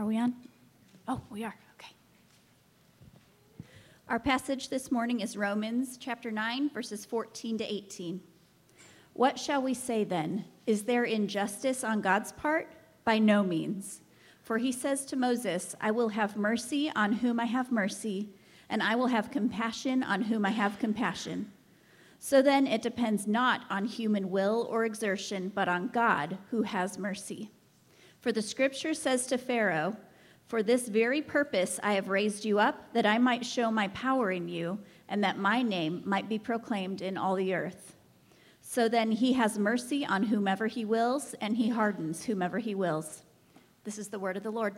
Are we on? Oh, we are. Okay. Our passage this morning is Romans chapter 9, verses 14 to 18. What shall we say then? Is there injustice on God's part? By no means. For he says to Moses, I will have mercy on whom I have mercy, and I will have compassion on whom I have compassion. So then it depends not on human will or exertion, but on God who has mercy. For the scripture says to Pharaoh, For this very purpose I have raised you up, that I might show my power in you, and that my name might be proclaimed in all the earth. So then he has mercy on whomever he wills, and he hardens whomever he wills. This is the word of the Lord.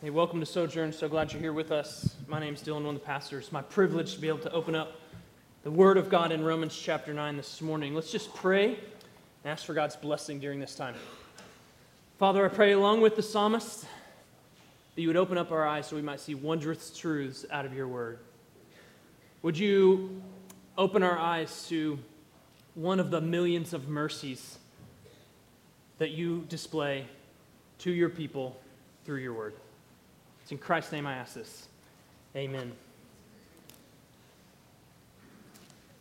Hey, welcome to Sojourn. So glad you're here with us. My name is Dylan, one of the pastors. It's my privilege to be able to open up the Word of God in Romans chapter 9 this morning. Let's just pray and ask for God's blessing during this time. Father, I pray along with the psalmist that you would open up our eyes so we might see wondrous truths out of your Word. Would you open our eyes to one of the millions of mercies that you display to your people through your Word? It's in Christ's name I ask this. Amen.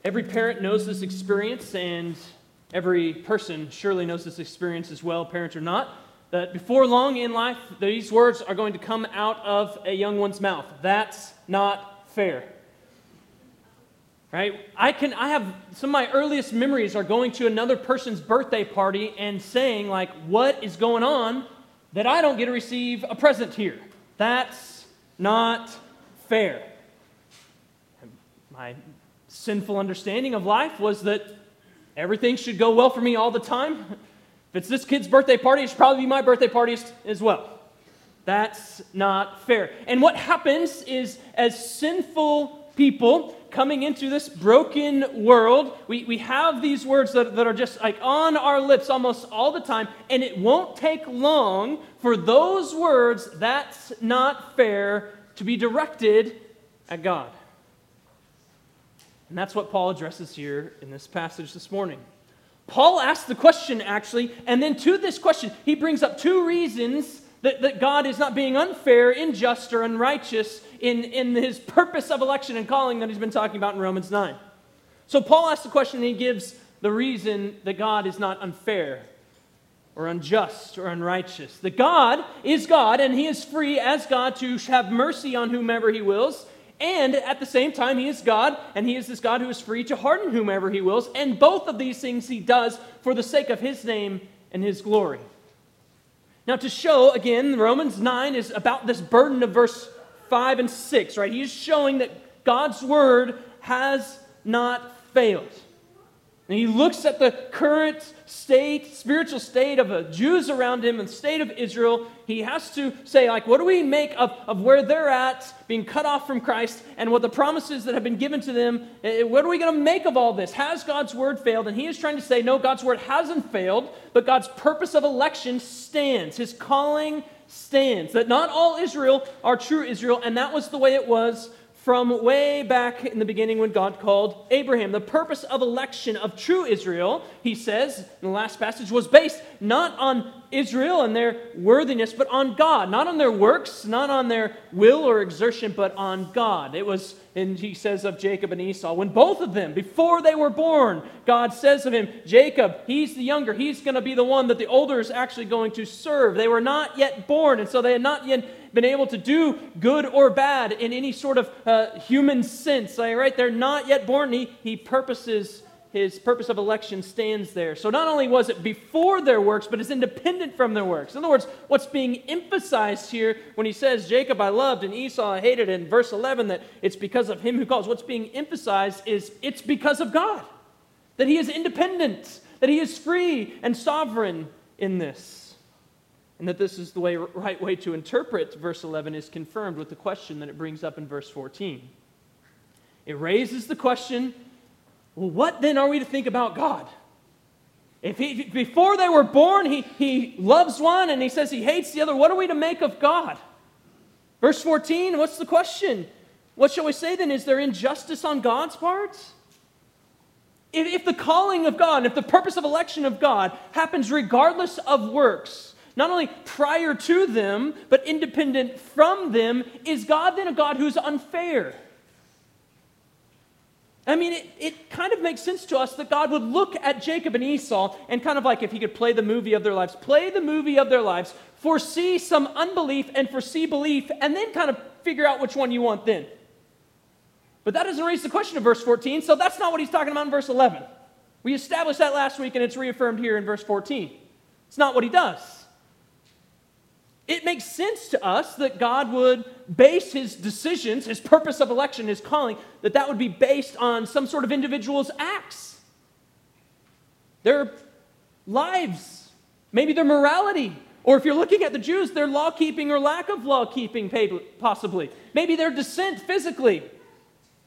Every parent knows this experience, and every person surely knows this experience as well, parents or not, that before long in life, these words are going to come out of a young one's mouth. That's not fair. Right? I can I have some of my earliest memories are going to another person's birthday party and saying like what is going on that I don't get to receive a present here. That's not fair. My sinful understanding of life was that everything should go well for me all the time. If it's this kid's birthday party, it should probably be my birthday party as well. That's not fair. And what happens is, as sinful people coming into this broken world, we, we have these words that, that are just like on our lips almost all the time, and it won't take long for those words, that's not fair, to be directed at God. And that's what Paul addresses here in this passage this morning. Paul asks the question, actually, and then to this question, he brings up two reasons that, that God is not being unfair, unjust, or unrighteous in, in his purpose of election and calling that he's been talking about in Romans 9. So Paul asks the question, and he gives the reason that God is not unfair or unjust or unrighteous. That God is God, and he is free as God to have mercy on whomever he wills. And at the same time, he is God, and he is this God who is free to harden whomever he wills. And both of these things he does for the sake of his name and his glory. Now, to show, again, Romans 9 is about this burden of verse 5 and 6, right? He's showing that God's word has not failed. And he looks at the current state, spiritual state of the Jews around him and state of Israel. He has to say, like, what do we make of, of where they're at, being cut off from Christ, and what the promises that have been given to them? Eh, what are we going to make of all this? Has God's word failed? And he is trying to say, no, God's word hasn't failed, but God's purpose of election stands. His calling stands. That not all Israel are true Israel, and that was the way it was from way back in the beginning when God called Abraham. The purpose of election of true Israel, he says in the last passage, was based not on Israel and their worthiness, but on God. Not on their works, not on their will or exertion, but on God. It was, and he says of Jacob and Esau, when both of them, before they were born, God says of him, Jacob, he's the younger, he's going to be the one that the older is actually going to serve. They were not yet born, and so they had not yet been able to do good or bad in any sort of uh, human sense. Right? They're not yet born. He, he purposes, his purpose of election stands there. So not only was it before their works, but it's independent from their works. In other words, what's being emphasized here when he says, Jacob I loved and Esau I hated, in verse 11, that it's because of him who calls, what's being emphasized is it's because of God. That he is independent, that he is free and sovereign in this and that this is the way, right way to interpret verse 11 is confirmed with the question that it brings up in verse 14. It raises the question well, what then are we to think about God? If he, before they were born, he, he loves one and he says he hates the other, what are we to make of God? Verse 14, what's the question? What shall we say then? Is there injustice on God's part? If, if the calling of God, if the purpose of election of God happens regardless of works, not only prior to them, but independent from them, is God then a God who's unfair? I mean, it, it kind of makes sense to us that God would look at Jacob and Esau and kind of like if he could play the movie of their lives, play the movie of their lives, foresee some unbelief and foresee belief, and then kind of figure out which one you want then. But that doesn't raise the question of verse 14, so that's not what he's talking about in verse 11. We established that last week, and it's reaffirmed here in verse 14. It's not what he does. It makes sense to us that God would base his decisions, his purpose of election, his calling, that that would be based on some sort of individual's acts, their lives, maybe their morality, or if you're looking at the Jews, their law keeping or lack of law keeping, possibly. Maybe their descent physically.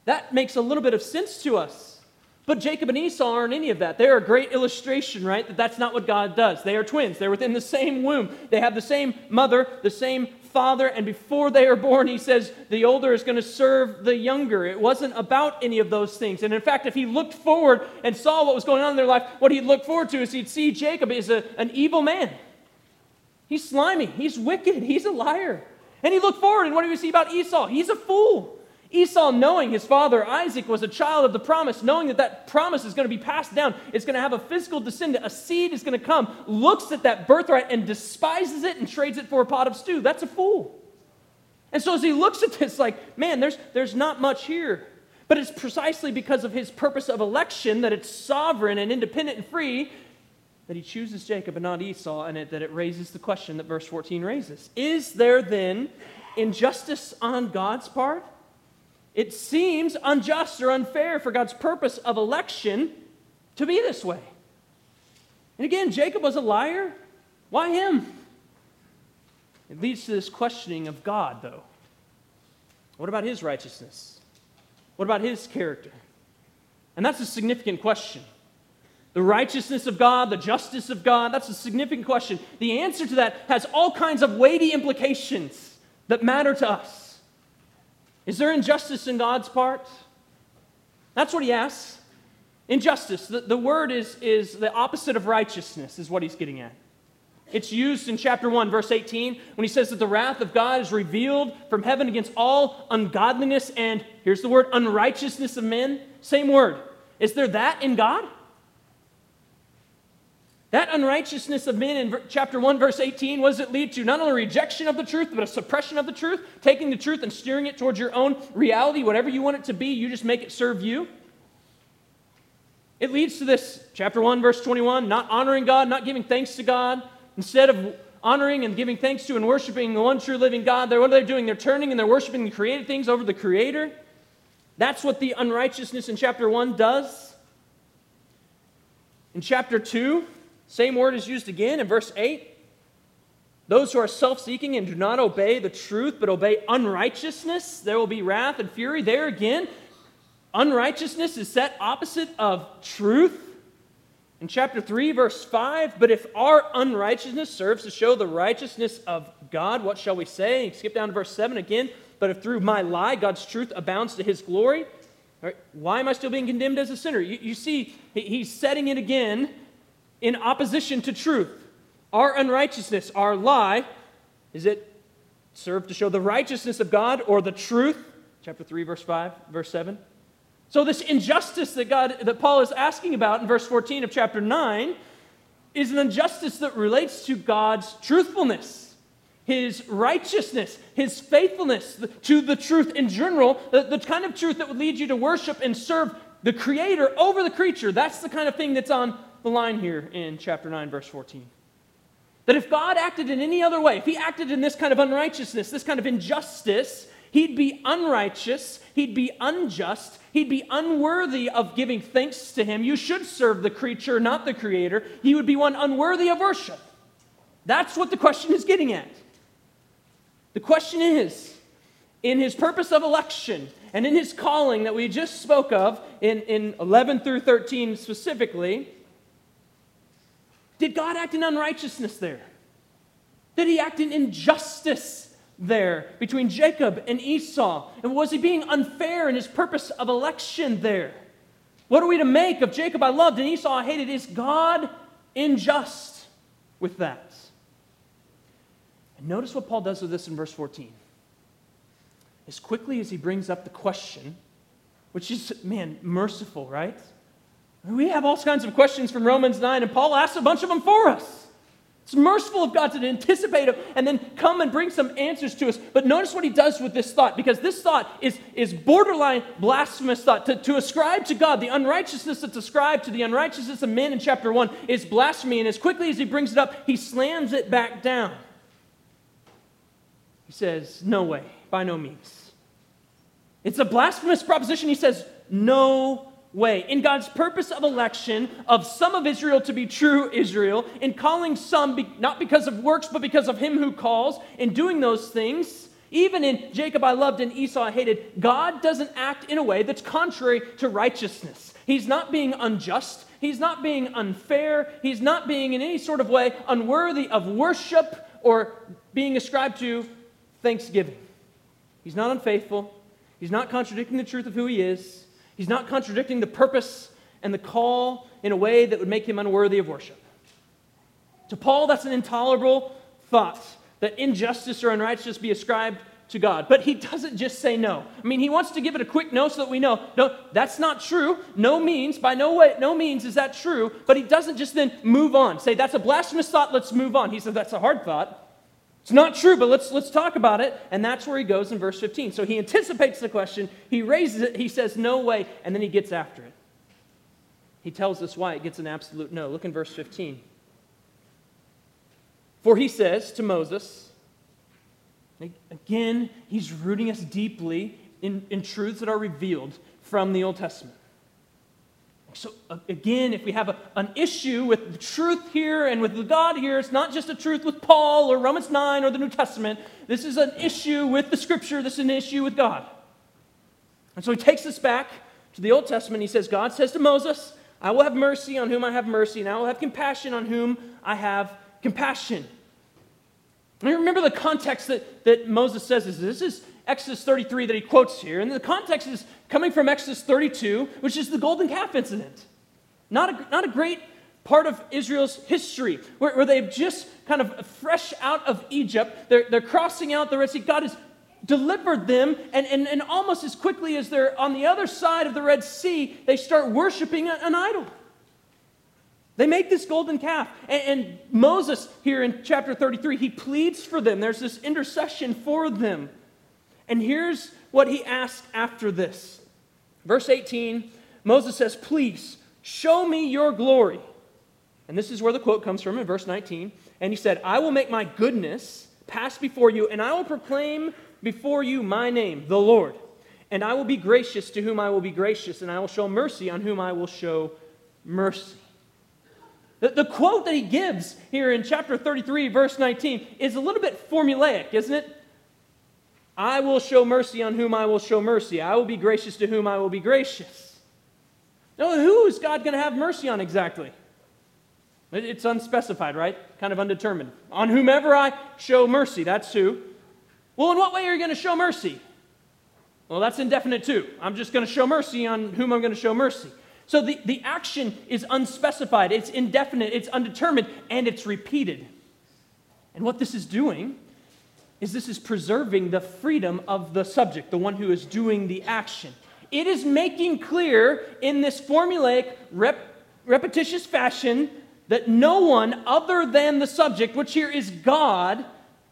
That makes a little bit of sense to us. But Jacob and Esau aren't any of that. They're a great illustration, right? That that's not what God does. They are twins. They're within the same womb. They have the same mother, the same father, and before they are born, he says the older is going to serve the younger. It wasn't about any of those things. And in fact, if he looked forward and saw what was going on in their life, what he'd look forward to is he'd see Jacob is a, an evil man. He's slimy. He's wicked. He's a liar. And he looked forward, and what do we see about Esau? He's a fool. Esau, knowing his father Isaac was a child of the promise, knowing that that promise is going to be passed down, it's going to have a physical descendant, a seed is going to come, looks at that birthright and despises it and trades it for a pot of stew. That's a fool. And so as he looks at this, like, man, there's, there's not much here. But it's precisely because of his purpose of election that it's sovereign and independent and free that he chooses Jacob and not Esau, and it, that it raises the question that verse 14 raises. Is there then injustice on God's part? It seems unjust or unfair for God's purpose of election to be this way. And again, Jacob was a liar. Why him? It leads to this questioning of God, though. What about his righteousness? What about his character? And that's a significant question. The righteousness of God, the justice of God, that's a significant question. The answer to that has all kinds of weighty implications that matter to us. Is there injustice in God's part? That's what he asks. Injustice. The, the word is, is the opposite of righteousness, is what he's getting at. It's used in chapter 1, verse 18, when he says that the wrath of God is revealed from heaven against all ungodliness and, here's the word, unrighteousness of men. Same word. Is there that in God? That unrighteousness of men in chapter 1, verse 18, what does it lead to? Not only rejection of the truth, but a suppression of the truth, taking the truth and steering it towards your own reality, whatever you want it to be, you just make it serve you. It leads to this, chapter 1, verse 21, not honoring God, not giving thanks to God. Instead of honoring and giving thanks to and worshiping the one true living God, they're, what are they doing? They're turning and they're worshiping the created things over the Creator. That's what the unrighteousness in chapter 1 does. In chapter 2, same word is used again in verse 8. Those who are self seeking and do not obey the truth, but obey unrighteousness, there will be wrath and fury. There again, unrighteousness is set opposite of truth. In chapter 3, verse 5, but if our unrighteousness serves to show the righteousness of God, what shall we say? Skip down to verse 7 again. But if through my lie God's truth abounds to his glory, right, why am I still being condemned as a sinner? You, you see, he, he's setting it again in opposition to truth. Our unrighteousness, our lie, is it serve to show the righteousness of God or the truth? Chapter 3, verse 5, verse 7. So this injustice that God that Paul is asking about in verse 14 of chapter 9 is an injustice that relates to God's truthfulness, his righteousness, his faithfulness to the truth in general, the, the kind of truth that would lead you to worship and serve the creator over the creature. That's the kind of thing that's on the line here in chapter 9, verse 14. That if God acted in any other way, if he acted in this kind of unrighteousness, this kind of injustice, he'd be unrighteous, he'd be unjust, he'd be unworthy of giving thanks to him. You should serve the creature, not the creator. He would be one unworthy of worship. That's what the question is getting at. The question is in his purpose of election and in his calling that we just spoke of in, in 11 through 13 specifically, did God act in unrighteousness there? Did he act in injustice there between Jacob and Esau? And was he being unfair in his purpose of election there? What are we to make of Jacob I loved and Esau I hated? Is God unjust with that? And notice what Paul does with this in verse 14. As quickly as he brings up the question, which is, man, merciful, right? We have all kinds of questions from Romans 9, and Paul asks a bunch of them for us. It's merciful of God to anticipate them and then come and bring some answers to us. But notice what he does with this thought, because this thought is, is borderline blasphemous thought. To, to ascribe to God the unrighteousness that's ascribed to the unrighteousness of men in chapter 1 is blasphemy. And as quickly as he brings it up, he slams it back down. He says, No way, by no means. It's a blasphemous proposition. He says, No way. In God's purpose of election of some of Israel to be true Israel, in calling some be, not because of works, but because of him who calls, in doing those things, even in Jacob I loved and Esau I hated, God doesn't act in a way that's contrary to righteousness. He's not being unjust. He's not being unfair. He's not being in any sort of way unworthy of worship or being ascribed to thanksgiving. He's not unfaithful. He's not contradicting the truth of who he is. He's not contradicting the purpose and the call in a way that would make him unworthy of worship. To Paul, that's an intolerable thought that injustice or unrighteousness be ascribed to God. But he doesn't just say no. I mean, he wants to give it a quick no so that we know, no, that's not true. No means, by no way, no means is that true. But he doesn't just then move on. Say, that's a blasphemous thought, let's move on. He says, that's a hard thought. It's not true, but let's, let's talk about it. And that's where he goes in verse 15. So he anticipates the question, he raises it, he says, No way, and then he gets after it. He tells us why it gets an absolute no. Look in verse 15. For he says to Moses, again, he's rooting us deeply in, in truths that are revealed from the Old Testament. So, uh, again, if we have a, an issue with the truth here and with the God here, it's not just a truth with Paul or Romans 9 or the New Testament. This is an issue with the Scripture, this is an issue with God. And so he takes us back to the Old Testament. He says, God says to Moses, I will have mercy on whom I have mercy, and I will have compassion on whom I have compassion. And remember the context that, that Moses says is This is Exodus 33 that he quotes here. And the context is coming from Exodus 32, which is the golden calf incident. Not a, not a great part of Israel's history, where, where they've just kind of fresh out of Egypt. They're, they're crossing out the Red Sea. God has delivered them, and, and, and almost as quickly as they're on the other side of the Red Sea, they start worshiping an idol. They make this golden calf. And, and, Moses, here in chapter 33, he pleads for them. There's this intercession for them. And here's what he asks after this. Verse 18, Moses says, Please show me your glory. And this is where the quote comes from in verse 19. And he said, I will make my goodness pass before you, and I will proclaim before you my name, the Lord. And I will be gracious to whom I will be gracious, and I will show mercy on whom I will show mercy. The, the quote that he gives here in chapter 33, verse 19, is a little bit formulaic, isn't it? I will show mercy on whom I will show mercy. I will be gracious to whom I will be gracious. Now, who is God going to have mercy on exactly? It's unspecified, right? Kind of undetermined. On whomever I show mercy, that's who. Well, in what way are you going to show mercy? Well, that's indefinite too. I'm just going to show mercy on whom I'm going to show mercy. So the, the action is unspecified, it's indefinite, it's undetermined, and it's repeated. And what this is doing is this is preserving the freedom of the subject, the one who is doing the action. It is making clear in this formulaic, rep- repetitious fashion that no one other than the subject, which here is God,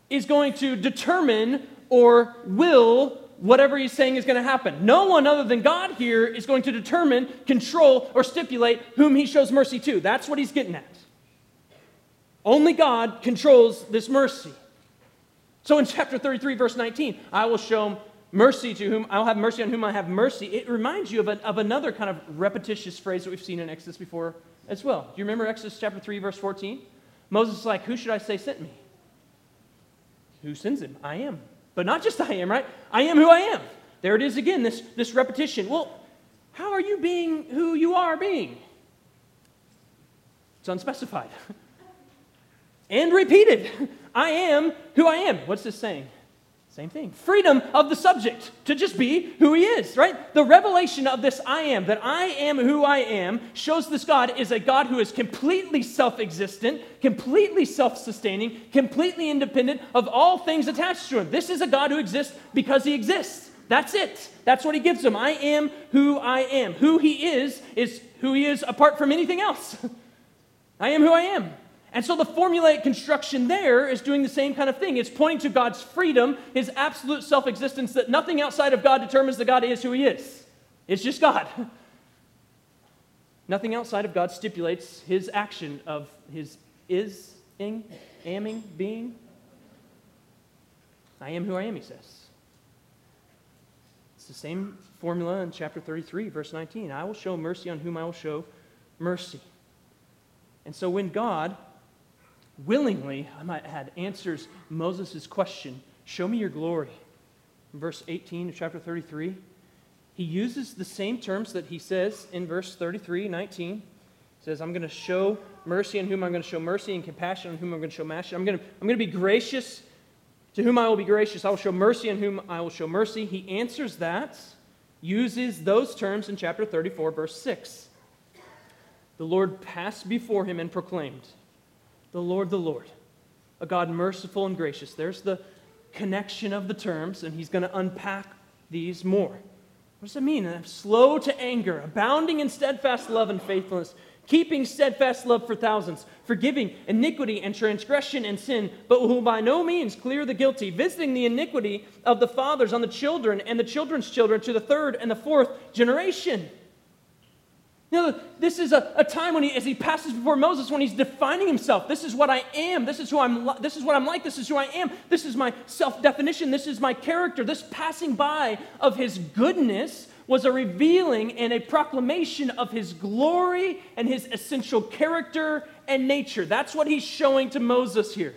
is going to determine or will whatever he's saying is going to happen. No one other than God here is going to determine, control, or stipulate whom he shows mercy to. That's what he's getting at. Only God controls this mercy. So in chapter 33, verse 19, I will show mercy to whom I'll have mercy on whom I have mercy. It reminds you of, a, of another kind of repetitious phrase that we've seen in Exodus before as well. Do you remember Exodus chapter 3, verse 14? Moses is like, Who should I say sent me? Who sends him? I am. But not just I am, right? I am who I am. There it is again, this, this repetition. Well, how are you being who you are being? It's unspecified. and repeated. I am who I am. What's this saying? Same thing. Freedom of the subject to just be who he is, right? The revelation of this I am, that I am who I am, shows this God is a God who is completely self existent, completely self sustaining, completely independent of all things attached to him. This is a God who exists because he exists. That's it. That's what he gives him. I am who I am. Who he is is who he is apart from anything else. I am who I am. And so the formulaic construction there is doing the same kind of thing. It's pointing to God's freedom, his absolute self existence, that nothing outside of God determines that God is who he is. It's just God. Nothing outside of God stipulates his action of his is, ing, aming, being. I am who I am, he says. It's the same formula in chapter 33, verse 19. I will show mercy on whom I will show mercy. And so when God willingly, I might add, answers Moses' question Show me your glory. In verse 18 of chapter 33, he uses the same terms that he says in verse 33, 19. He says, I'm going to show mercy on whom I'm going to show mercy, and compassion on whom I'm going to show compassion. I'm going to, I'm going to be gracious to whom I will be gracious. I will show mercy on whom I will show mercy. He answers that, uses those terms in chapter 34, verse 6. The Lord passed before him and proclaimed, the Lord, the Lord, a God merciful and gracious. There's the connection of the terms, and he's going to unpack these more. What does it mean? Slow to anger, abounding in steadfast love and faithfulness, keeping steadfast love for thousands, forgiving iniquity and transgression and sin, but who by no means clear the guilty, visiting the iniquity of the fathers on the children and the children's children to the third and the fourth generation. You know, this is a, a time when he, as he passes before Moses, when he's defining himself. This is what I am. This is who I'm. This is what I'm like. This is who I am. This is my self-definition. This is my character. This passing by of his goodness was a revealing and a proclamation of his glory and his essential character and nature. That's what he's showing to Moses here.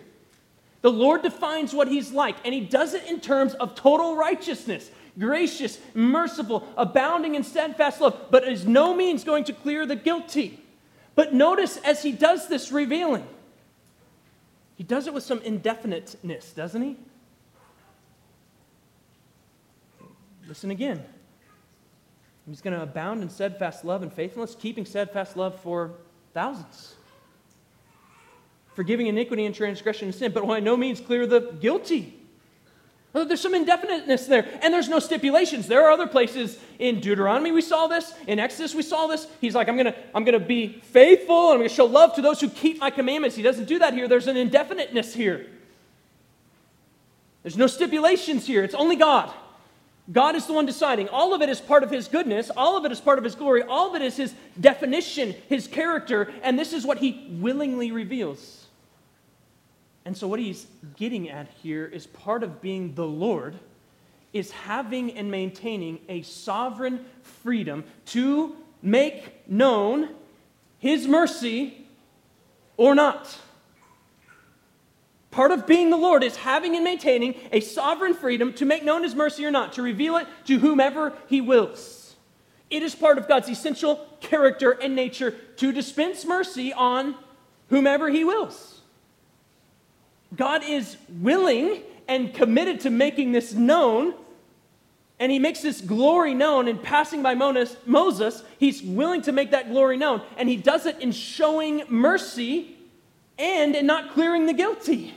The Lord defines what he's like, and he does it in terms of total righteousness gracious, merciful, abounding in steadfast love, but is no means going to clear the guilty. But notice as he does this revealing, he does it with some indefiniteness, doesn't he? Listen again. He's going to abound in steadfast love and faithfulness, keeping steadfast love for thousands. Forgiving iniquity and transgression and sin, but by no means clear the guilty. There's some indefiniteness there, and there's no stipulations. There are other places in Deuteronomy we saw this, in Exodus we saw this. He's like, I'm gonna, I'm gonna be faithful, and I'm gonna show love to those who keep my commandments. He doesn't do that here. There's an indefiniteness here. There's no stipulations here. It's only God. God is the one deciding. All of it is part of His goodness. All of it is part of His glory. All of it is His definition, His character, and this is what He willingly reveals. And so, what he's getting at here is part of being the Lord is having and maintaining a sovereign freedom to make known his mercy or not. Part of being the Lord is having and maintaining a sovereign freedom to make known his mercy or not, to reveal it to whomever he wills. It is part of God's essential character and nature to dispense mercy on whomever he wills. God is willing and committed to making this known. And he makes this glory known in passing by Moses. He's willing to make that glory known. And he does it in showing mercy and in not clearing the guilty.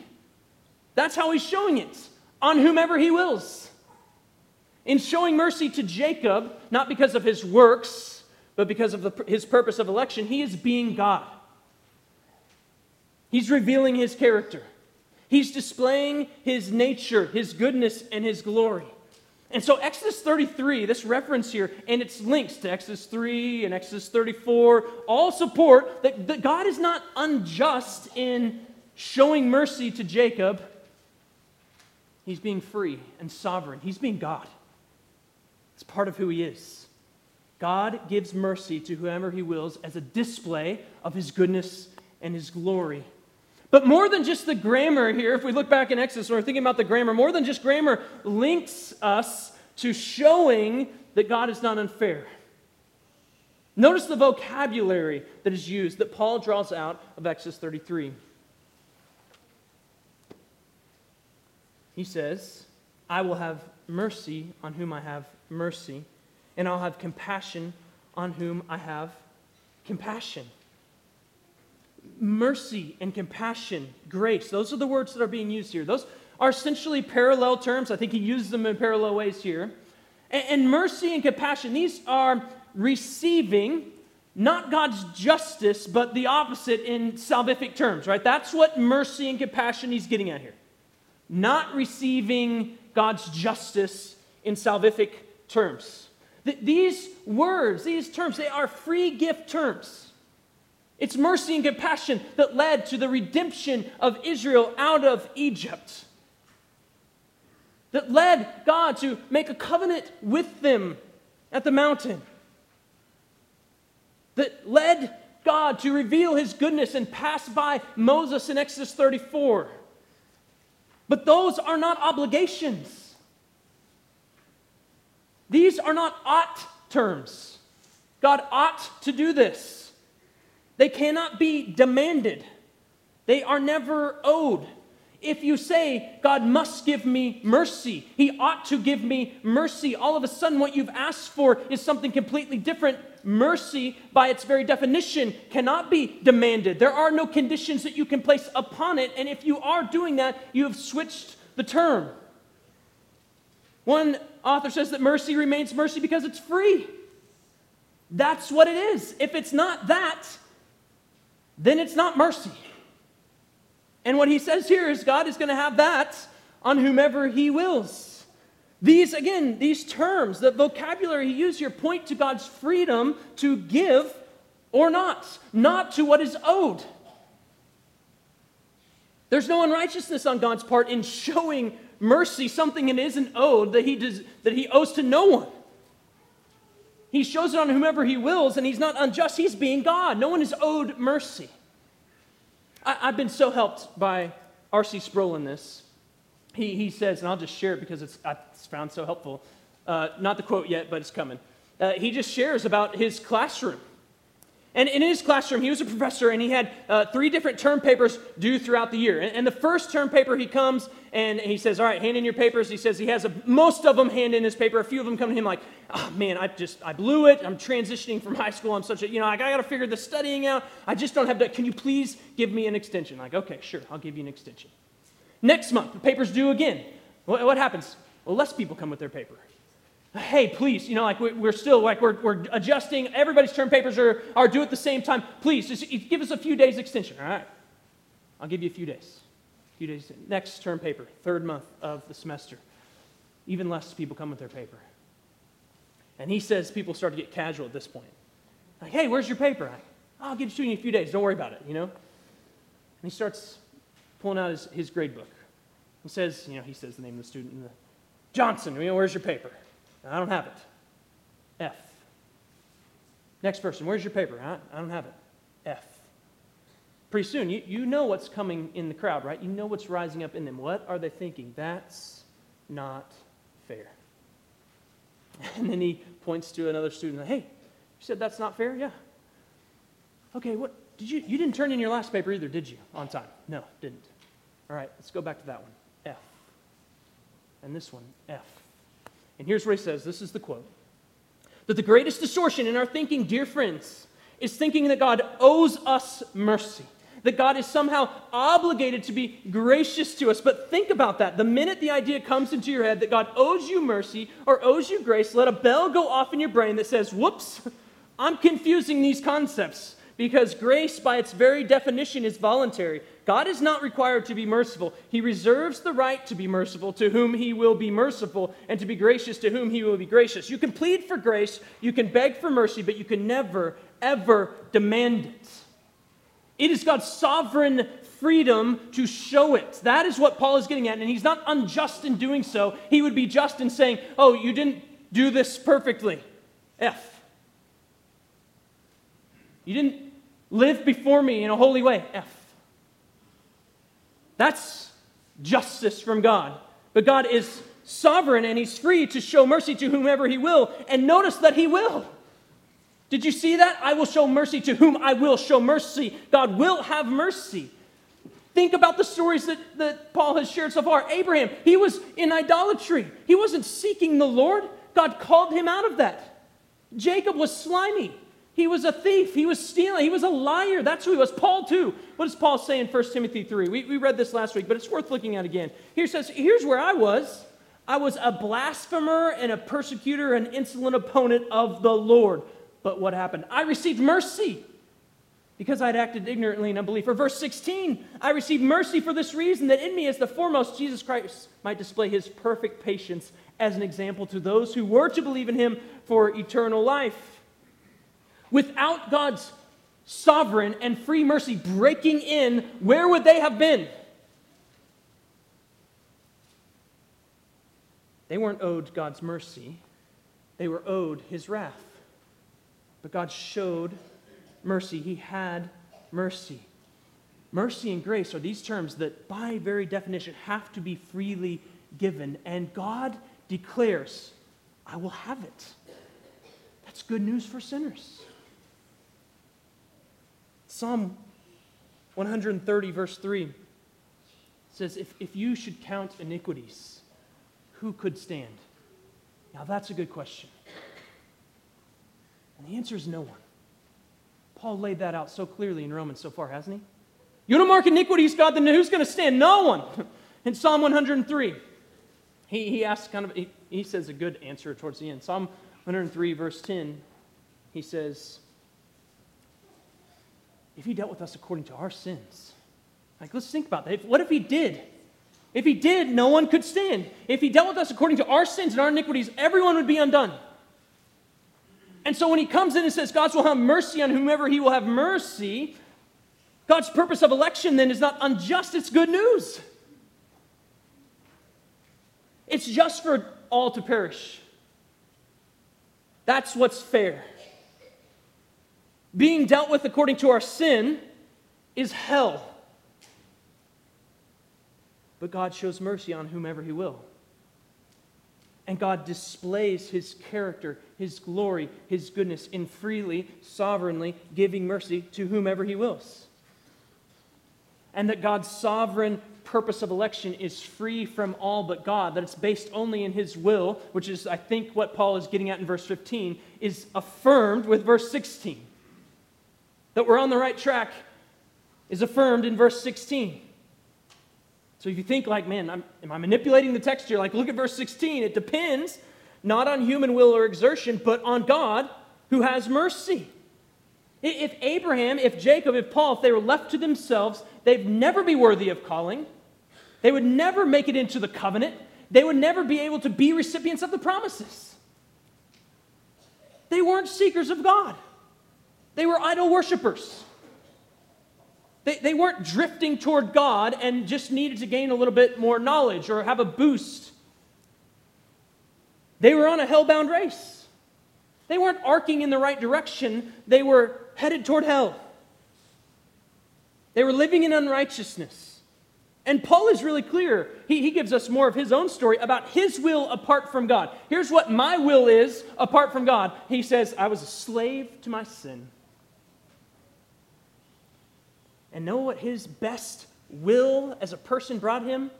That's how he's showing it on whomever he wills. In showing mercy to Jacob, not because of his works, but because of the, his purpose of election, he is being God. He's revealing his character. He's displaying his nature, his goodness, and his glory. And so, Exodus 33, this reference here, and its links to Exodus 3 and Exodus 34, all support that, that God is not unjust in showing mercy to Jacob. He's being free and sovereign, he's being God. It's part of who he is. God gives mercy to whoever he wills as a display of his goodness and his glory. But more than just the grammar here, if we look back in Exodus and we're thinking about the grammar, more than just grammar links us to showing that God is not unfair. Notice the vocabulary that is used that Paul draws out of Exodus 33. He says, I will have mercy on whom I have mercy, and I'll have compassion on whom I have compassion. Mercy and compassion, grace, those are the words that are being used here. Those are essentially parallel terms. I think he uses them in parallel ways here. And, and mercy and compassion, these are receiving not God's justice, but the opposite in salvific terms, right? That's what mercy and compassion he's getting at here. Not receiving God's justice in salvific terms. Th- these words, these terms, they are free gift terms. It's mercy and compassion that led to the redemption of Israel out of Egypt. That led God to make a covenant with them at the mountain. That led God to reveal his goodness and pass by Moses in Exodus 34. But those are not obligations. These are not ought terms. God ought to do this. They cannot be demanded, they are never owed. If you say, God must give me mercy, He ought to give me mercy, all of a sudden what you've asked for is something completely different. Mercy, by its very definition, cannot be demanded. There are no conditions that you can place upon it, and if you are doing that, you have switched the term. One author says that mercy remains mercy because it's free. That's what it is. If it's not that, then it's not mercy. And what he says here is God is going to have that on whomever he wills. These, again, these terms, the vocabulary he used here point to God's freedom to give or not, not to what is owed. There's no unrighteousness on God's part in showing mercy something that isn't owed that he, does, that he owes to no one. He shows it on whomever he wills, and he's not unjust. He's being God. No one is owed mercy. I, have been so helped by R.C. Sproul in this. He, he says, and I'll just share it because it's, I found so helpful. Uh, not the quote yet, but it's coming. Uh, he just shares about his classroom. And in his classroom, he was a professor and he had uh, three different term papers due throughout the year. And, and, the first term paper, he comes and he says, All right, hand in your papers. He says he has a, most of them hand in his paper. A few of them come to him like, Oh man, I just, I blew it. I'm transitioning from high school. I'm such a, you know, I got to figure the studying out. I just don't have to. Can you please give me an extension? Like, okay, sure, I'll give you an extension. Next month, the paper's due again. What, what happens? Well, less people come with their paper hey, please, you know, like we're still, like we're, we're adjusting. Everybody's term papers are, are due at the same time. Please, just give us a few days extension. All right. I'll give you a few days. A few days. Next term paper, third month of the semester. Even less people come with their paper. And he says people start to get casual at this point. Like, hey, where's your paper? I, will get it to you in a few days. Don't worry about it, you know? And he starts pulling out his, his grade book. He says, you know, he says the name of the student. The, Johnson, you know, where's your paper? I don't have it. F. Next person, where's your paper? I, I don't have it. F. Pretty soon, you, you know what's coming in the crowd, right? You know what's rising up in them. What are they thinking? That's not fair. And then he points to another student. Hey, you said that's not fair? Yeah. Okay, what did you you didn't turn in your last paper either, did you? On time. No, didn't. All right, let's go back to that one. F. And this one, F. And here's where he says this is the quote that the greatest distortion in our thinking, dear friends, is thinking that God owes us mercy. That God is somehow obligated to be gracious to us. But think about that. The minute the idea comes into your head that God owes you mercy or owes you grace, let a bell go off in your brain that says, whoops, I'm confusing these concepts because grace, by its very definition, is voluntary. God is not required to be merciful. He reserves the right to be merciful to whom he will be merciful, and to be gracious to whom he will be gracious. You can plead for grace, you can beg for mercy, but you can never, ever demand it. It is God's sovereign freedom to show it. That is what Paul is getting at, and he's not unjust in doing so. He would be just in saying, Oh, you didn't do this perfectly. F. You didn't live before me in a holy way. F. That's justice from God. But God is sovereign and He's free to show mercy to whomever He will. And notice that He will. Did you see that? I will show mercy to whom I will show mercy. God will have mercy. Think about the stories that, that Paul has shared so far. Abraham, he was in idolatry, he wasn't seeking the Lord. God called him out of that. Jacob was slimy. He was a thief. He was stealing. He was a liar. That's who he was. Paul, too. What does Paul say in 1 Timothy 3? We, we read this last week, but it's worth looking at again. Here says, Here's where I was. I was a blasphemer and a persecutor, an insolent opponent of the Lord. But what happened? I received mercy because I'd acted ignorantly in unbelief. Or verse 16, I received mercy for this reason, that in me as the foremost Jesus Christ might display his perfect patience as an example to those who were to believe in him for eternal life. Without God's sovereign and free mercy breaking in, where would they have been? They weren't owed God's mercy, they were owed his wrath. But God showed mercy. He had mercy. Mercy and grace are these terms that, by very definition, have to be freely given. And God declares, I will have it. That's good news for sinners. Psalm 130, verse 3 says, if, if you should count iniquities, who could stand? Now, that's a good question. And the answer is no one. Paul laid that out so clearly in Romans so far, hasn't he? You don't mark iniquities, God, then who's going to stand? No one. In Psalm 103, he, he asks kind of, he, he says a good answer towards the end. Psalm 103, verse 10, he says, If he dealt with us according to our sins, like let's think about that. What if he did? If he did, no one could stand. If he dealt with us according to our sins and our iniquities, everyone would be undone. And so when he comes in and says, God will have mercy on whomever he will have mercy, God's purpose of election then is not unjust, it's good news. It's just for all to perish. That's what's fair. Being dealt with according to our sin is hell. But God shows mercy on whomever he will. And God displays his character, his glory, his goodness in freely, sovereignly giving mercy to whomever he wills. And that God's sovereign purpose of election is free from all but God, that it's based only in his will, which is, I think, what Paul is getting at in verse 15, is affirmed with verse 16. That we're on the right track is affirmed in verse 16. So if you think like, man, I'm, am I manipulating the text here? Like, look at verse 16. It depends not on human will or exertion, but on God who has mercy. If Abraham, if Jacob, if Paul, if they were left to themselves, they'd never be worthy of calling. They would never make it into the covenant. They would never be able to be recipients of the promises. They weren't seekers of God, they were idol worshippers. They, they weren't drifting toward God and just needed to gain a little bit more knowledge or have a boost. They were on a hell-bound race. They weren't arcing in the right direction, they were headed toward hell. They were living in unrighteousness. And Paul is really clear. He, he gives us more of his own story about his will apart from God. Here's what my will is apart from God. He says, I was a slave to my sin. And know what his best will as a person brought him?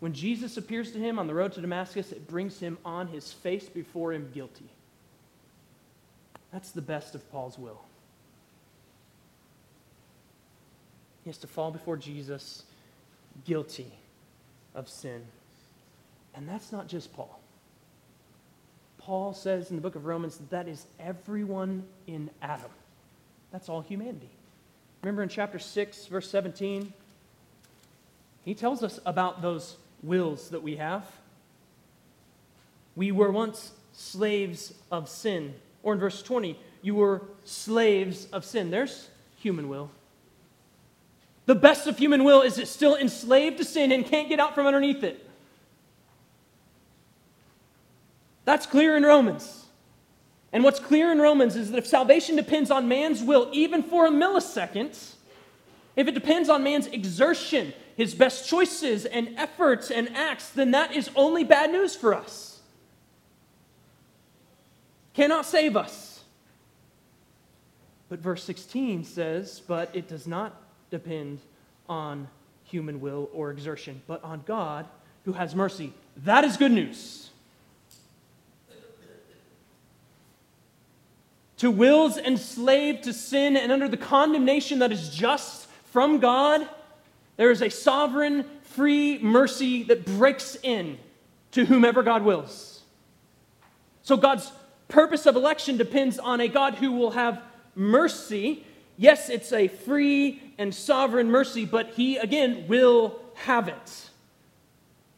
When Jesus appears to him on the road to Damascus, it brings him on his face before him guilty. That's the best of Paul's will. He has to fall before Jesus guilty of sin. And that's not just Paul. Paul says in the book of Romans that, that is everyone in Adam. That's all humanity. Remember in chapter 6, verse 17? He tells us about those wills that we have. We were once slaves of sin. Or in verse 20, you were slaves of sin. There's human will. The best of human will is it's still enslaved to sin and can't get out from underneath it. That's clear in Romans. And what's clear in Romans is that if salvation depends on man's will, even for a millisecond, if it depends on man's exertion, his best choices and efforts and acts, then that is only bad news for us. Cannot save us. But verse 16 says, But it does not depend on human will or exertion, but on God who has mercy. That is good news. To wills enslaved to sin and under the condemnation that is just from God, there is a sovereign, free mercy that breaks in to whomever God wills. So God's purpose of election depends on a God who will have mercy. Yes, it's a free and sovereign mercy, but He, again, will have it.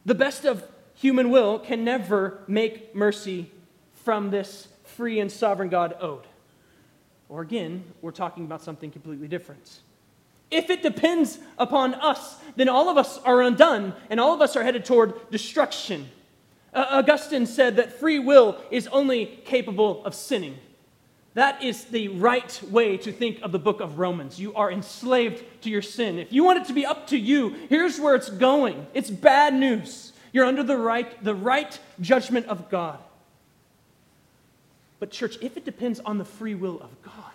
The best of human will can never make mercy from this free and sovereign God owed. Or again, we're talking about something completely different. If it depends upon us, then all of us are undone and all of us are headed toward destruction. Uh, Augustine said that free will is only capable of sinning. That is the right way to think of the book of Romans. You are enslaved to your sin. If you want it to be up to you, here's where it's going. It's bad news. You're under the right, the right judgment of God. But, church, if it depends on the free will of God,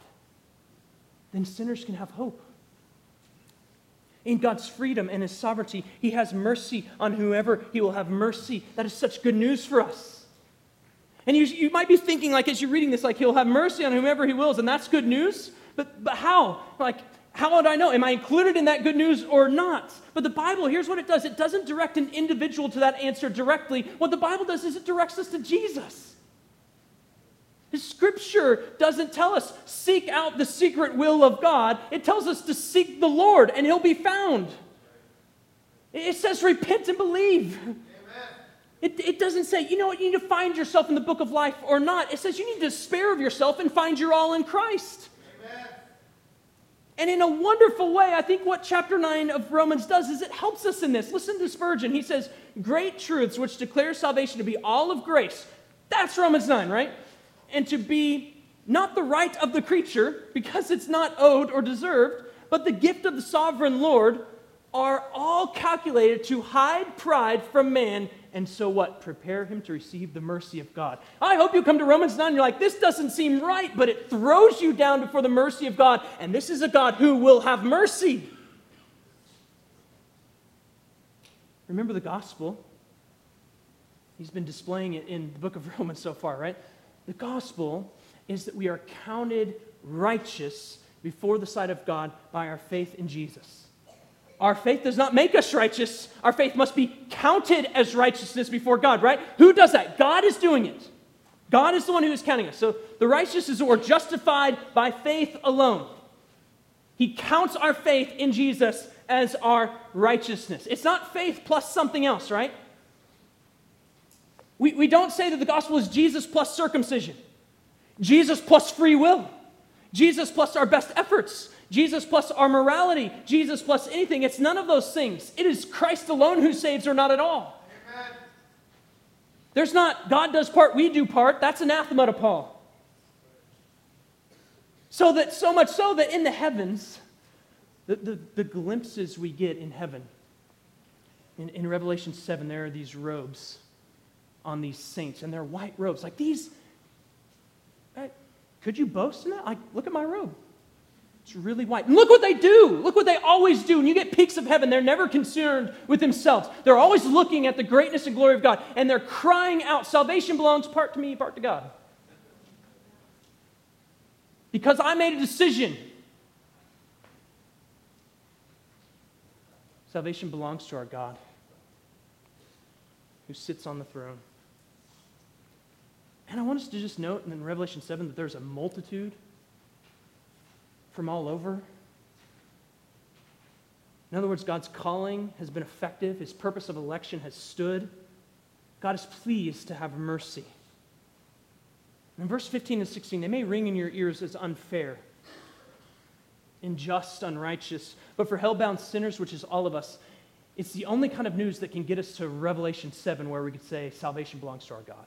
then sinners can have hope. In God's freedom and His sovereignty, He has mercy on whoever He will have mercy. That is such good news for us. And you, you might be thinking, like, as you're reading this, like, He'll have mercy on whomever He wills, and that's good news. But, but how? Like, how would I know? Am I included in that good news or not? But the Bible, here's what it does it doesn't direct an individual to that answer directly. What the Bible does is it directs us to Jesus. The scripture doesn't tell us seek out the secret will of God. It tells us to seek the Lord and he'll be found. It says repent and believe. It, it doesn't say, you know what, you need to find yourself in the book of life or not. It says you need to despair of yourself and find your all in Christ. Amen. And in a wonderful way, I think what chapter 9 of Romans does is it helps us in this. Listen to Spurgeon. He says, Great truths which declare salvation to be all of grace. That's Romans 9, right? And to be not the right of the creature, because it's not owed or deserved, but the gift of the sovereign Lord, are all calculated to hide pride from man and so what? Prepare him to receive the mercy of God. I hope you come to Romans 9 and you're like, this doesn't seem right, but it throws you down before the mercy of God. And this is a God who will have mercy. Remember the gospel? He's been displaying it in the book of Romans so far, right? The gospel is that we are counted righteous before the sight of God by our faith in Jesus. Our faith does not make us righteous. Our faith must be counted as righteousness before God, right? Who does that? God is doing it. God is the one who is counting us. So the righteous is we're justified by faith alone. He counts our faith in Jesus as our righteousness. It's not faith plus something else, right? We, we don't say that the gospel is Jesus plus circumcision, Jesus plus free will, Jesus plus our best efforts, Jesus plus our morality, Jesus plus anything. It's none of those things. It is Christ alone who saves or not at all. Amen. There's not God does part, we do part. That's anathema to Paul. So that so much so that in the heavens, the, the, the glimpses we get in heaven, in, in Revelation 7, there are these robes on these saints and their white robes. Like these, uh, could you boast in that? Like, look at my robe. It's really white. And look what they do. Look what they always do. And you get peeks of heaven. They're never concerned with themselves. They're always looking at the greatness and glory of God. And they're crying out, Salvation belongs part to me, part to God. Because I made a decision. Salvation belongs to our God who sits on the throne. And I want us to just note in Revelation 7 that there's a multitude from all over. In other words, God's calling has been effective, His purpose of election has stood. God is pleased to have mercy. In verse 15 and 16, they may ring in your ears as unfair, unjust, unrighteous, but for hellbound sinners, which is all of us, it's the only kind of news that can get us to Revelation 7 where we could say salvation belongs to our God.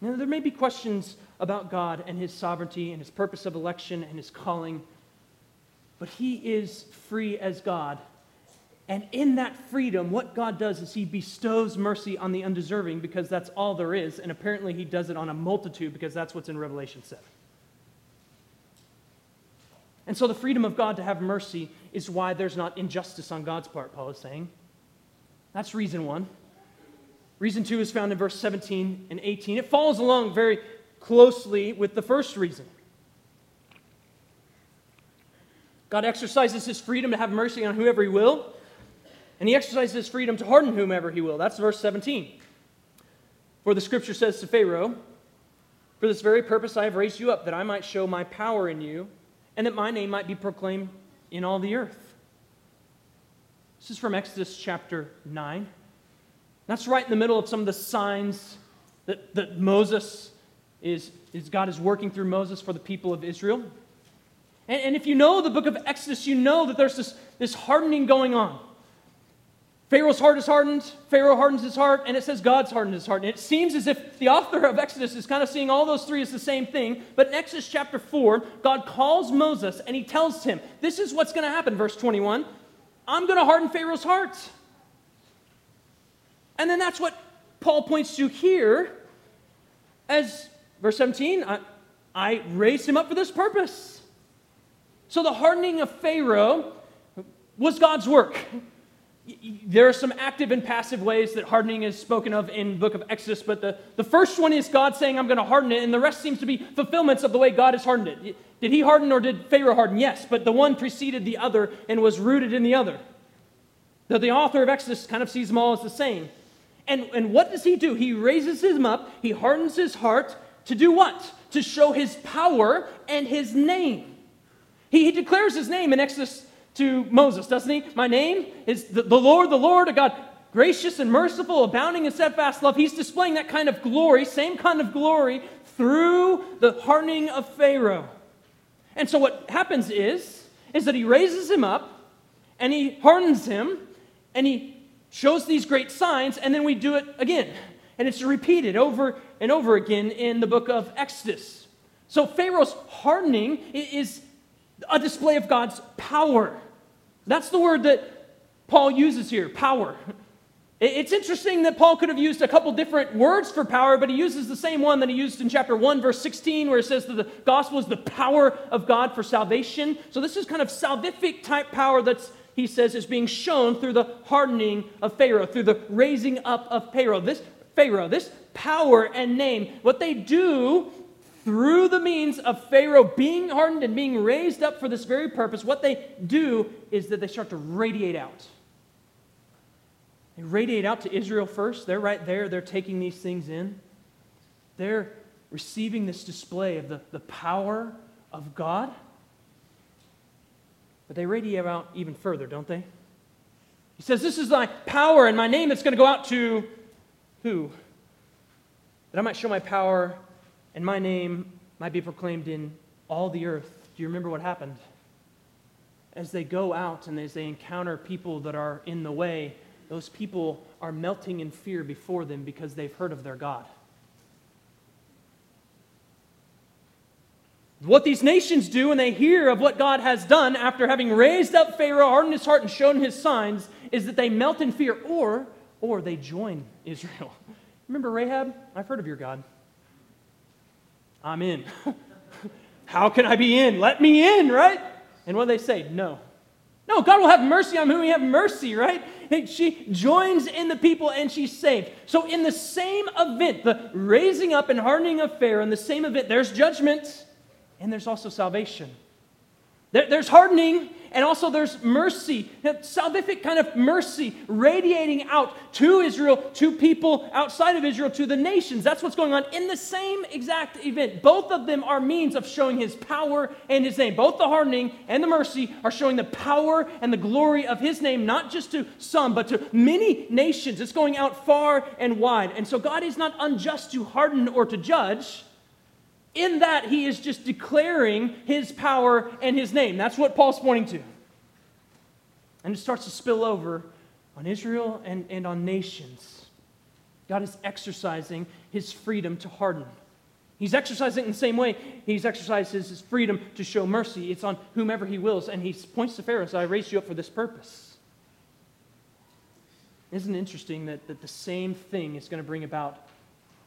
Now, there may be questions about God and his sovereignty and his purpose of election and his calling, but he is free as God. And in that freedom, what God does is he bestows mercy on the undeserving because that's all there is. And apparently, he does it on a multitude because that's what's in Revelation 7. And so the freedom of God to have mercy is why there's not injustice on God's part, Paul is saying. That's reason one. Reason two is found in verse 17 and 18. It follows along very closely with the first reason. God exercises his freedom to have mercy on whoever he will, and he exercises his freedom to harden whomever he will. That's verse 17. For the scripture says to Pharaoh, For this very purpose I have raised you up, that I might show my power in you, and that my name might be proclaimed in all the earth. This is from Exodus chapter 9. That's right in the middle of some of the signs that, that Moses is, is, God is working through Moses for the people of Israel. And, and if you know the book of Exodus, you know that there's this, this hardening going on. Pharaoh's heart is hardened, Pharaoh hardens his heart, and it says God's hardened his heart. And it seems as if the author of Exodus is kind of seeing all those three as the same thing. But in Exodus chapter 4, God calls Moses and he tells him, This is what's going to happen, verse 21. I'm going to harden Pharaoh's heart. And then that's what Paul points to here as verse 17 I, I raised him up for this purpose. So the hardening of Pharaoh was God's work. There are some active and passive ways that hardening is spoken of in book of Exodus, but the, the first one is God saying, I'm going to harden it, and the rest seems to be fulfillments of the way God has hardened it. Did he harden or did Pharaoh harden? Yes, but the one preceded the other and was rooted in the other. Though the author of Exodus kind of sees them all as the same. And, and what does he do? He raises him up, he hardens his heart to do what? To show his power and his name. He, he declares his name in Exodus to Moses, doesn't he? My name is the, the Lord, the Lord, a God gracious and merciful, abounding in steadfast love. He's displaying that kind of glory, same kind of glory, through the hardening of Pharaoh. And so what happens is, is that he raises him up and he hardens him and he shows these great signs, and then we do it again. And it's repeated over and over again in the book of Exodus. So Pharaoh's hardening is a display of God's power. That's the word that Paul uses here power. It's interesting that Paul could have used a couple different words for power, but he uses the same one that he used in chapter 1, verse 16, where it says that the gospel is the power of God for salvation. So this is kind of salvific type power that's, he says, is being shown through the hardening of Pharaoh, through the raising up of Pharaoh. This Pharaoh, this power and name, what they do through the means of Pharaoh being hardened and being raised up for this very purpose, what they do is that they start to radiate out. They radiate out to Israel first. They're right there, they're taking these things in. They're receiving this display of the, the power of God. But they radiate out even further, don't they? He says, This is my power and my name that's going to go out to who? That I might show my power and my name might be proclaimed in all the earth. Do you remember what happened? As they go out and as they encounter people that are in the way, those people are melting in fear before them because they've heard of their God. What these nations do when they hear of what God has done after having raised up Pharaoh, hardened his heart, and shown his signs, is that they melt in fear or, or they join Israel. Remember Rahab? I've heard of your God. I'm in. How can I be in? Let me in, right? And what do they say? No. No, God will have mercy on whom he have mercy, right? And she joins in the people and she's saved. So, in the same event, the raising up and hardening of Pharaoh, in the same event, there's judgment and there's also salvation. There's hardening and also there's mercy, salvific kind of mercy radiating out to Israel, to people outside of Israel, to the nations. That's what's going on in the same exact event. Both of them are means of showing his power and his name. Both the hardening and the mercy are showing the power and the glory of his name, not just to some, but to many nations. It's going out far and wide. And so God is not unjust to harden or to judge. In that, he is just declaring his power and his name. That's what Paul's pointing to. And it starts to spill over on Israel and, and on nations. God is exercising his freedom to harden. He's exercising in the same way he's exercised his freedom to show mercy. It's on whomever he wills. And he points to Pharaoh, so I raised you up for this purpose. Isn't it interesting that, that the same thing is going to bring about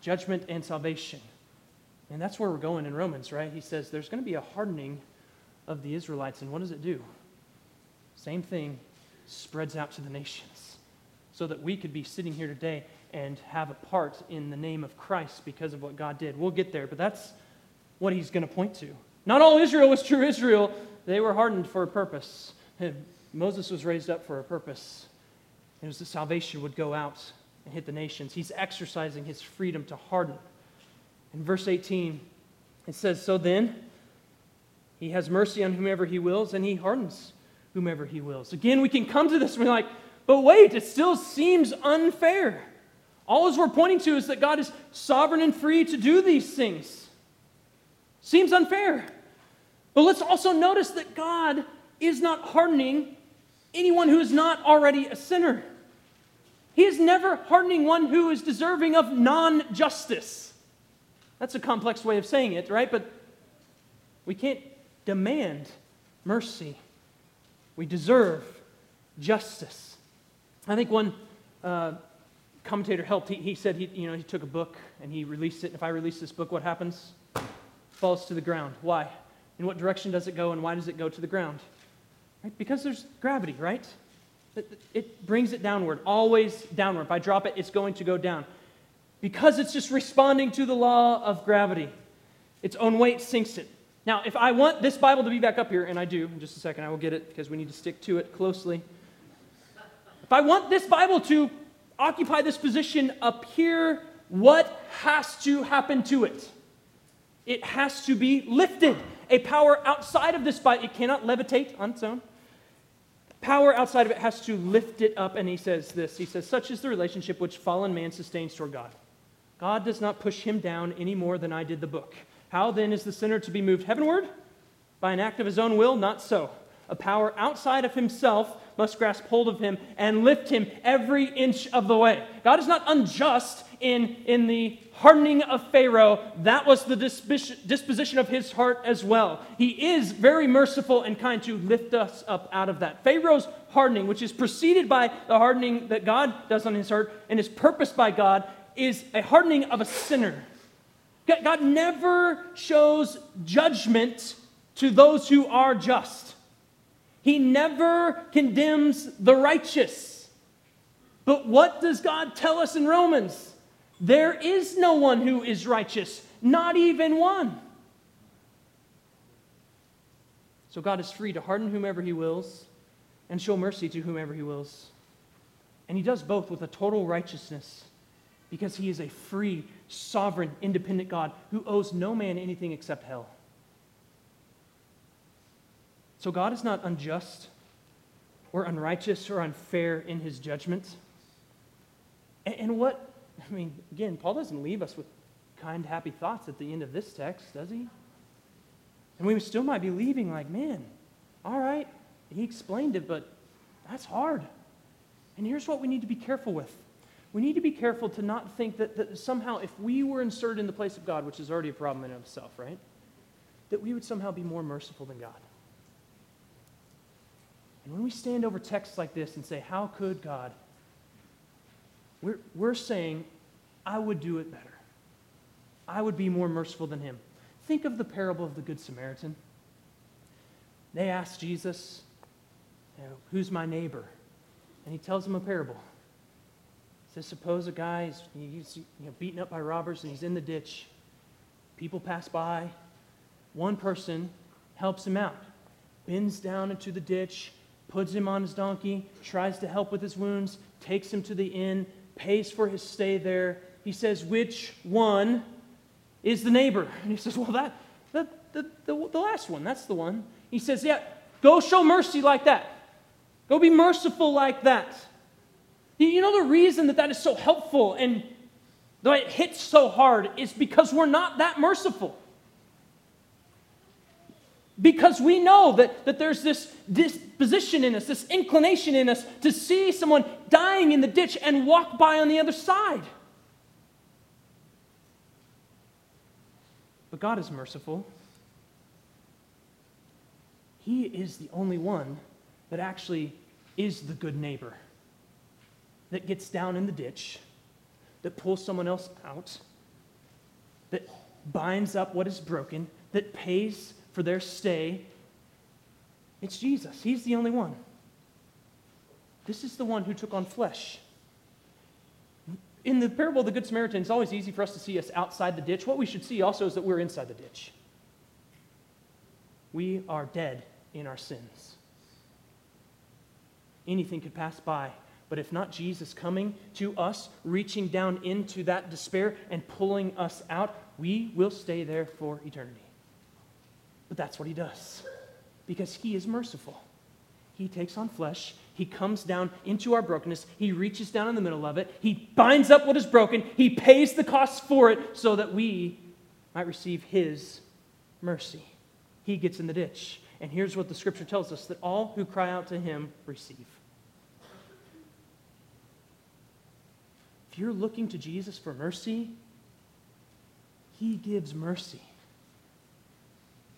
judgment and salvation? And that's where we're going in Romans, right? He says there's going to be a hardening of the Israelites. And what does it do? Same thing spreads out to the nations so that we could be sitting here today and have a part in the name of Christ because of what God did. We'll get there, but that's what he's going to point to. Not all Israel was true Israel, they were hardened for a purpose. Moses was raised up for a purpose. It was that salvation would go out and hit the nations. He's exercising his freedom to harden. In verse 18, it says, So then, he has mercy on whomever he wills, and he hardens whomever he wills. Again, we can come to this and we're like, but wait, it still seems unfair. All as we're pointing to is that God is sovereign and free to do these things. Seems unfair. But let's also notice that God is not hardening anyone who is not already a sinner. He is never hardening one who is deserving of non justice. That's a complex way of saying it, right? But we can't demand mercy. We deserve justice. I think one uh, commentator helped. He, he said he, you know, he took a book and he released it. And If I release this book, what happens? It falls to the ground. Why? In what direction does it go and why does it go to the ground? Right? Because there's gravity, right? It, it brings it downward, always downward. If I drop it, it's going to go down. Because it's just responding to the law of gravity. Its own weight sinks it. Now, if I want this Bible to be back up here, and I do, in just a second, I will get it because we need to stick to it closely. If I want this Bible to occupy this position up here, what has to happen to it? It has to be lifted. A power outside of this Bible, it cannot levitate on its own. Power outside of it has to lift it up, and he says this. He says, Such is the relationship which fallen man sustains toward God. God does not push him down any more than I did the book. How then is the sinner to be moved heavenward? By an act of his own will? Not so. A power outside of himself must grasp hold of him and lift him every inch of the way. God is not unjust in, in the hardening of Pharaoh. That was the disposition of his heart as well. He is very merciful and kind to lift us up out of that. Pharaoh's hardening, which is preceded by the hardening that God does on his heart and is purposed by God, is a hardening of a sinner. God never shows judgment to those who are just. He never condemns the righteous. But what does God tell us in Romans? There is no one who is righteous, not even one. So God is free to harden whomever he wills and show mercy to whomever he wills. And he does both with a total righteousness because he is a free, sovereign, independent God who owes no man anything except hell. So God is not unjust or unrighteous or unfair in his judgment. And, what, I mean, again, Paul doesn't leave us with kind, happy thoughts at the end of this text, does he? And we still might be leaving like, man, all right, he explained it, but that's hard. And here's what we need to be careful with we need to be careful to not think that, that somehow if we were inserted in the place of God, which is already a problem in itself, right? That we would somehow be more merciful than God. And when we stand over texts like this and say, How could God? We're, we're saying, I would do it better. I would be more merciful than him. Think of the parable of the Good Samaritan. They ask Jesus, Who's my neighbor? And he tells them a parable says, suppose a guy you know, beaten up by robbers and he's in the ditch. People pass by. One person helps him out, bends down into the ditch, puts him on his donkey, tries to help with his wounds, takes him to the inn, pays for his stay there. He says, Which one is the neighbor? And he says, Well, that, that the, the, the last one, that's the one. He says, Yeah, go show mercy like that. Go be merciful like that. You know the reason that that is so helpful and though it hits so hard is because we're not that merciful. Because we know that, that there's this disposition in us, this inclination in us to see someone dying in the ditch and walk by on the other side. But God is merciful. He is the only one that actually is the good neighbor that gets down in the ditch, that pulls someone else out, that binds up what is broken, that pays for their stay, It's Jesus. He's the only one. This is the one who took on flesh. In the parable of the Good Samaritan, it's always easy for us to see us outside the ditch. What we should see also is that we're inside the ditch. We are dead in our sins. Anything could pass by, but if not Jesus coming to us, reaching down into that despair and pulling us out, we will stay there for eternity. But that's what he does because he is merciful. He takes on flesh. He comes down into our brokenness. He reaches down in the middle of it. He binds up what is broken. He pays the cost for it so that we might receive his mercy. He gets in the ditch. And here's what the scripture tells us that all who cry out to him receive. If you're looking to Jesus for mercy, he gives mercy.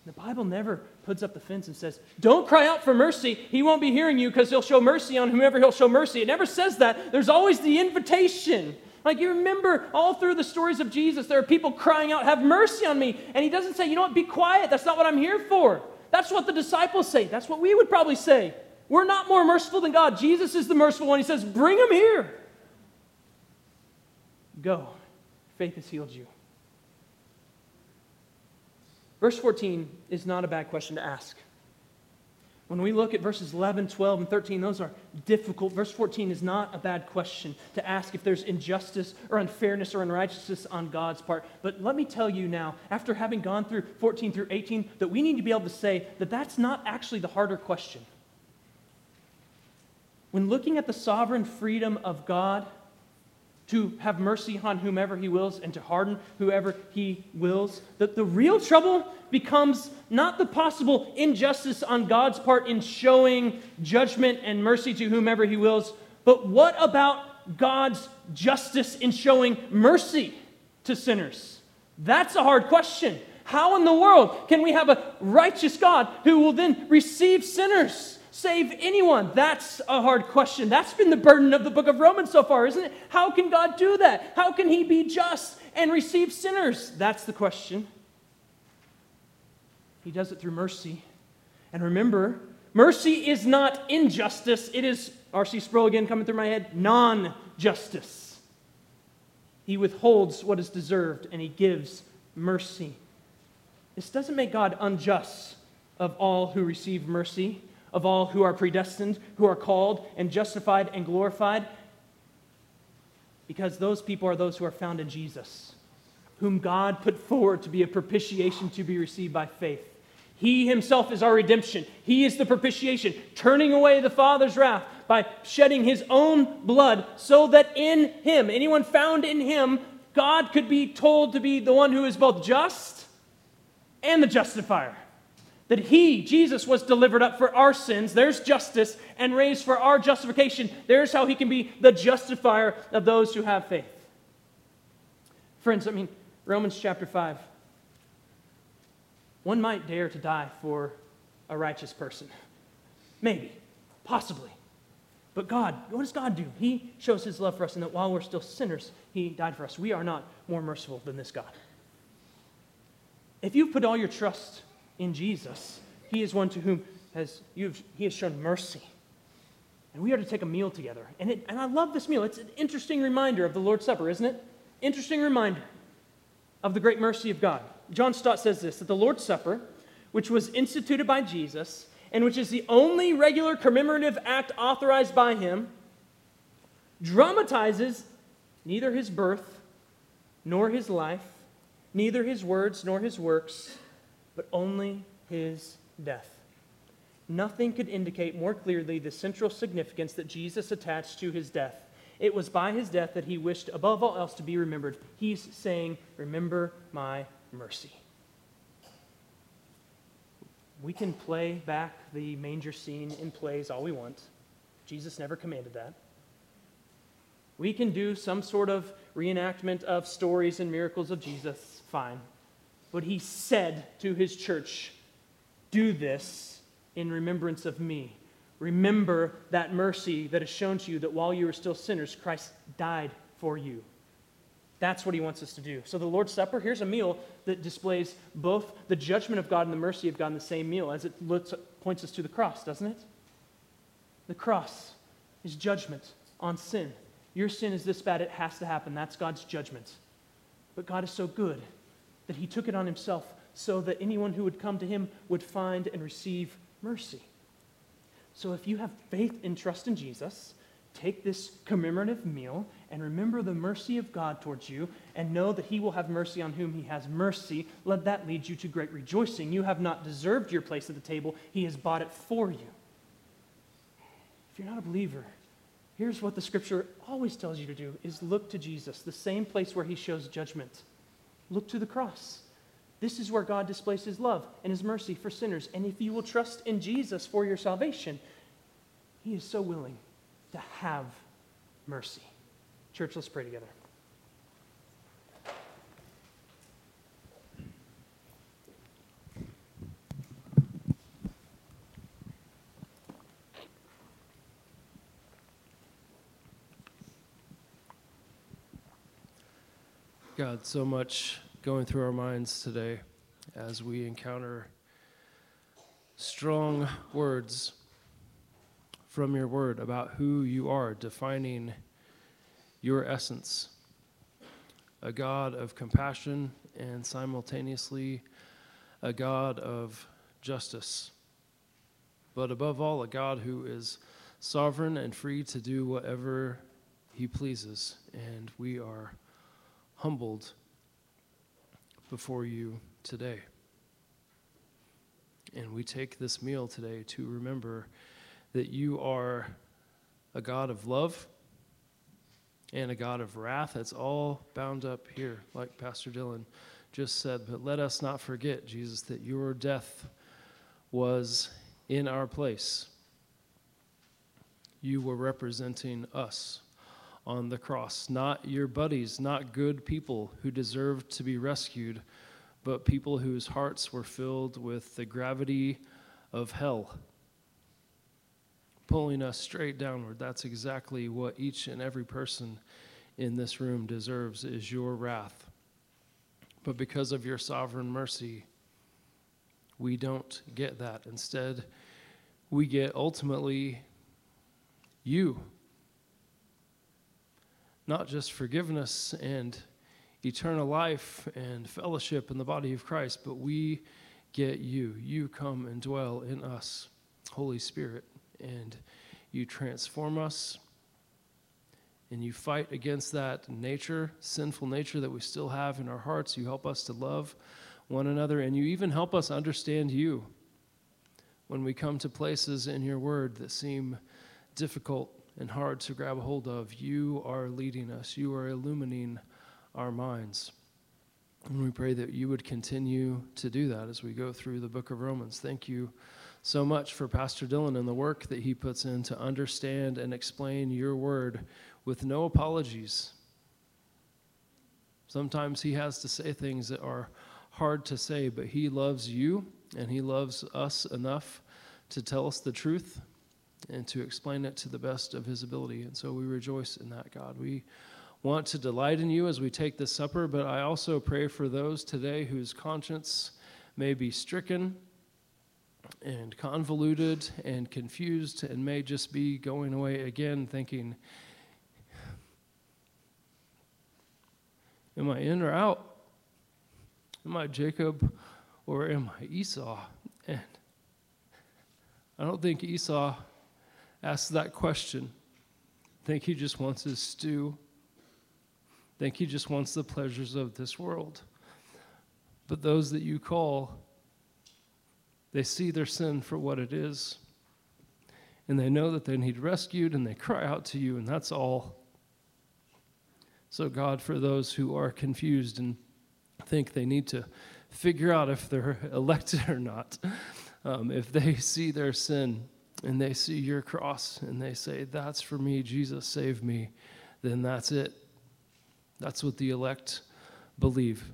The Bible never puts up the fence and says, Don't cry out for mercy. He won't be hearing you because he'll show mercy on whomever he'll show mercy. It never says that. There's always the invitation. Like you remember all through the stories of Jesus, there are people crying out, Have mercy on me. And he doesn't say, You know what, be quiet. That's not what I'm here for. That's what the disciples say. That's what we would probably say. We're not more merciful than God. Jesus is the merciful one. He says, Bring him here. Go. Faith has healed you. Verse 14 is not a bad question to ask. When we look at verses 11, 12, and 13, those are difficult. Verse 14 is not a bad question to ask if there's injustice or unfairness or unrighteousness on God's part. But let me tell you now, after having gone through 14 through 18, that we need to be able to say that that's not actually the harder question. When looking at the sovereign freedom of God, to have mercy on whomever he wills and to harden whoever he wills. That the real trouble becomes not the possible injustice on God's part in showing judgment and mercy to whomever he wills, but what about God's justice in showing mercy to sinners? That's a hard question. How in the world can we have a righteous God who will then receive sinners? Save anyone? That's a hard question. That's been the burden of the book of Romans so far, isn't it? How can God do that? How can He be just and receive sinners? That's the question. He does it through mercy. And remember, mercy is not injustice, it is, R.C. Sproul again coming through my head, non justice. He withholds what is deserved and he gives mercy. This doesn't make God unjust of all who receive mercy of all who are predestined, who are called and justified and glorified? Because those people are those who are found in Jesus, whom God put forward to be a propitiation to be received by faith. He himself is our redemption. He is the propitiation, turning away the Father's wrath by shedding his own blood so that in him, anyone found in him, God could be told to be the one who is both just and the justifier that he, Jesus, was delivered up for our sins. There's justice and raised for our justification. There's how he can be the justifier of those who have faith. Friends, I mean, Romans chapter 5. One might dare to die for a righteous person. Maybe, possibly. But God, what does God do? He shows his love for us, and that while we're still sinners, he died for us. We are not more merciful than this God. If you've put all your trust in Jesus. He is one to whom has, you've, he has shown mercy. And we are to take a meal together. And, it, and I love this meal. It's an interesting reminder of the Lord's Supper, isn't it? Interesting reminder of the great mercy of God. John Stott says this that the Lord's Supper, which was instituted by Jesus, and which is the only regular commemorative act authorized by him, dramatizes neither his birth nor his life, neither his words nor his works, but only his death. Nothing could indicate more clearly the central significance that Jesus attached to his death. It was by his death that he wished, above all else, to be remembered. He's saying, Remember my mercy. We can play back the manger scene in plays all we want. Jesus never commanded that. We can do some sort of reenactment of stories and miracles of Jesus, fine. But he said to his church, Do this in remembrance of me. Remember that mercy that is shown to you that while you were still sinners, Christ died for you. That's what he wants us to do. So, the Lord's Supper, here's a meal that displays both the judgment of God and the mercy of God in the same meal, as it looks, points us to the cross, doesn't it? The cross is judgment on sin. Your sin is this bad, it has to happen. That's God's judgment. But God is so good that He took it on Himself so that anyone who would come to Him would find and receive mercy. So if you have faith and trust in Jesus, take this commemorative meal and remember the mercy of God towards you and know that he will have mercy on whom he has mercy. Let that lead you to great rejoicing. You have not deserved your place at the table, he has bought it for you. If you're not a believer, here's what the scripture always tells you to do is look to Jesus, the same place where he shows judgment. Look to the cross. This is where God displays his love and his mercy for sinners. And if you will trust in Jesus for your salvation, he is so willing to have mercy. Church, let's pray together. God, so much going through our minds today as we encounter strong words from your word about who you are, defining your essence. A God of compassion and simultaneously a God of justice. But above all, a God who is sovereign and free to do whatever he pleases. And we are humbled before you today. And we take this meal today to remember that you are a God of love and a God of wrath. It's all bound up here, like Pastor Dylan just said. But let us not forget, Jesus, that your death was in our place. You were representing us on the cross, not your buddies, not good people who deserved to be rescued, but people whose hearts were filled with the gravity of hell pulling us straight downward. That's exactly what each and every person in this room deserves is your wrath. But because of your sovereign mercy, we don't get that. Instead, we get ultimately you. Not just forgiveness and eternal life and fellowship in the body of Christ, but we get you. You come and dwell in us, Holy Spirit and you transform us and you fight against that nature, sinful nature that we still have in our hearts. You help us to love one another, and you even help us understand you when we come to places in your word that seem difficult and hard to grab a hold of. You are leading us, you are illumining our minds. And we pray that you would continue to do that as we go through the book of Romans. Thank you so much for Pastor Dylan and the work that he puts in to understand and explain your word with no apologies. Sometimes he has to say things that are hard to say, but he loves you and he loves us enough to tell us the truth and to explain it to the best of his ability. And so we rejoice in that, God. We want to delight in you as we take this supper, but I also pray for those today whose conscience may be stricken and convoluted and confused and may just be going away again thinking, Am I in or out? Am I Jacob or am I Esau? And I don't think Esau asked that question. Think he just wants his stew. Think he just wants the pleasures of this world. But those that you call they see their sin for what it is. And they know that they need rescued and they cry out to you, and that's all. So, God, for those who are confused and think they need to figure out if they're elected or not, um, if they see their sin and they see your cross and they say, That's for me, Jesus, save me, then that's it. That's what the elect believe.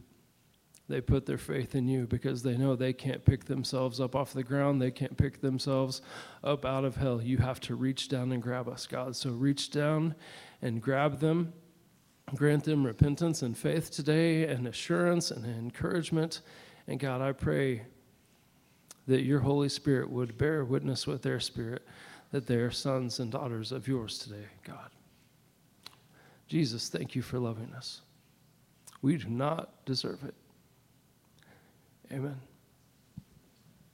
They put their faith in you because they know they can't pick themselves up off the ground. They can't pick themselves up out of hell. You have to reach down and grab us, God. So reach down and grab them. Grant them repentance and faith today, and assurance and encouragement. And God, I pray that your Holy Spirit would bear witness with their spirit that they are sons and daughters of yours today, God. Jesus, thank you for loving us. We do not deserve it. Amen.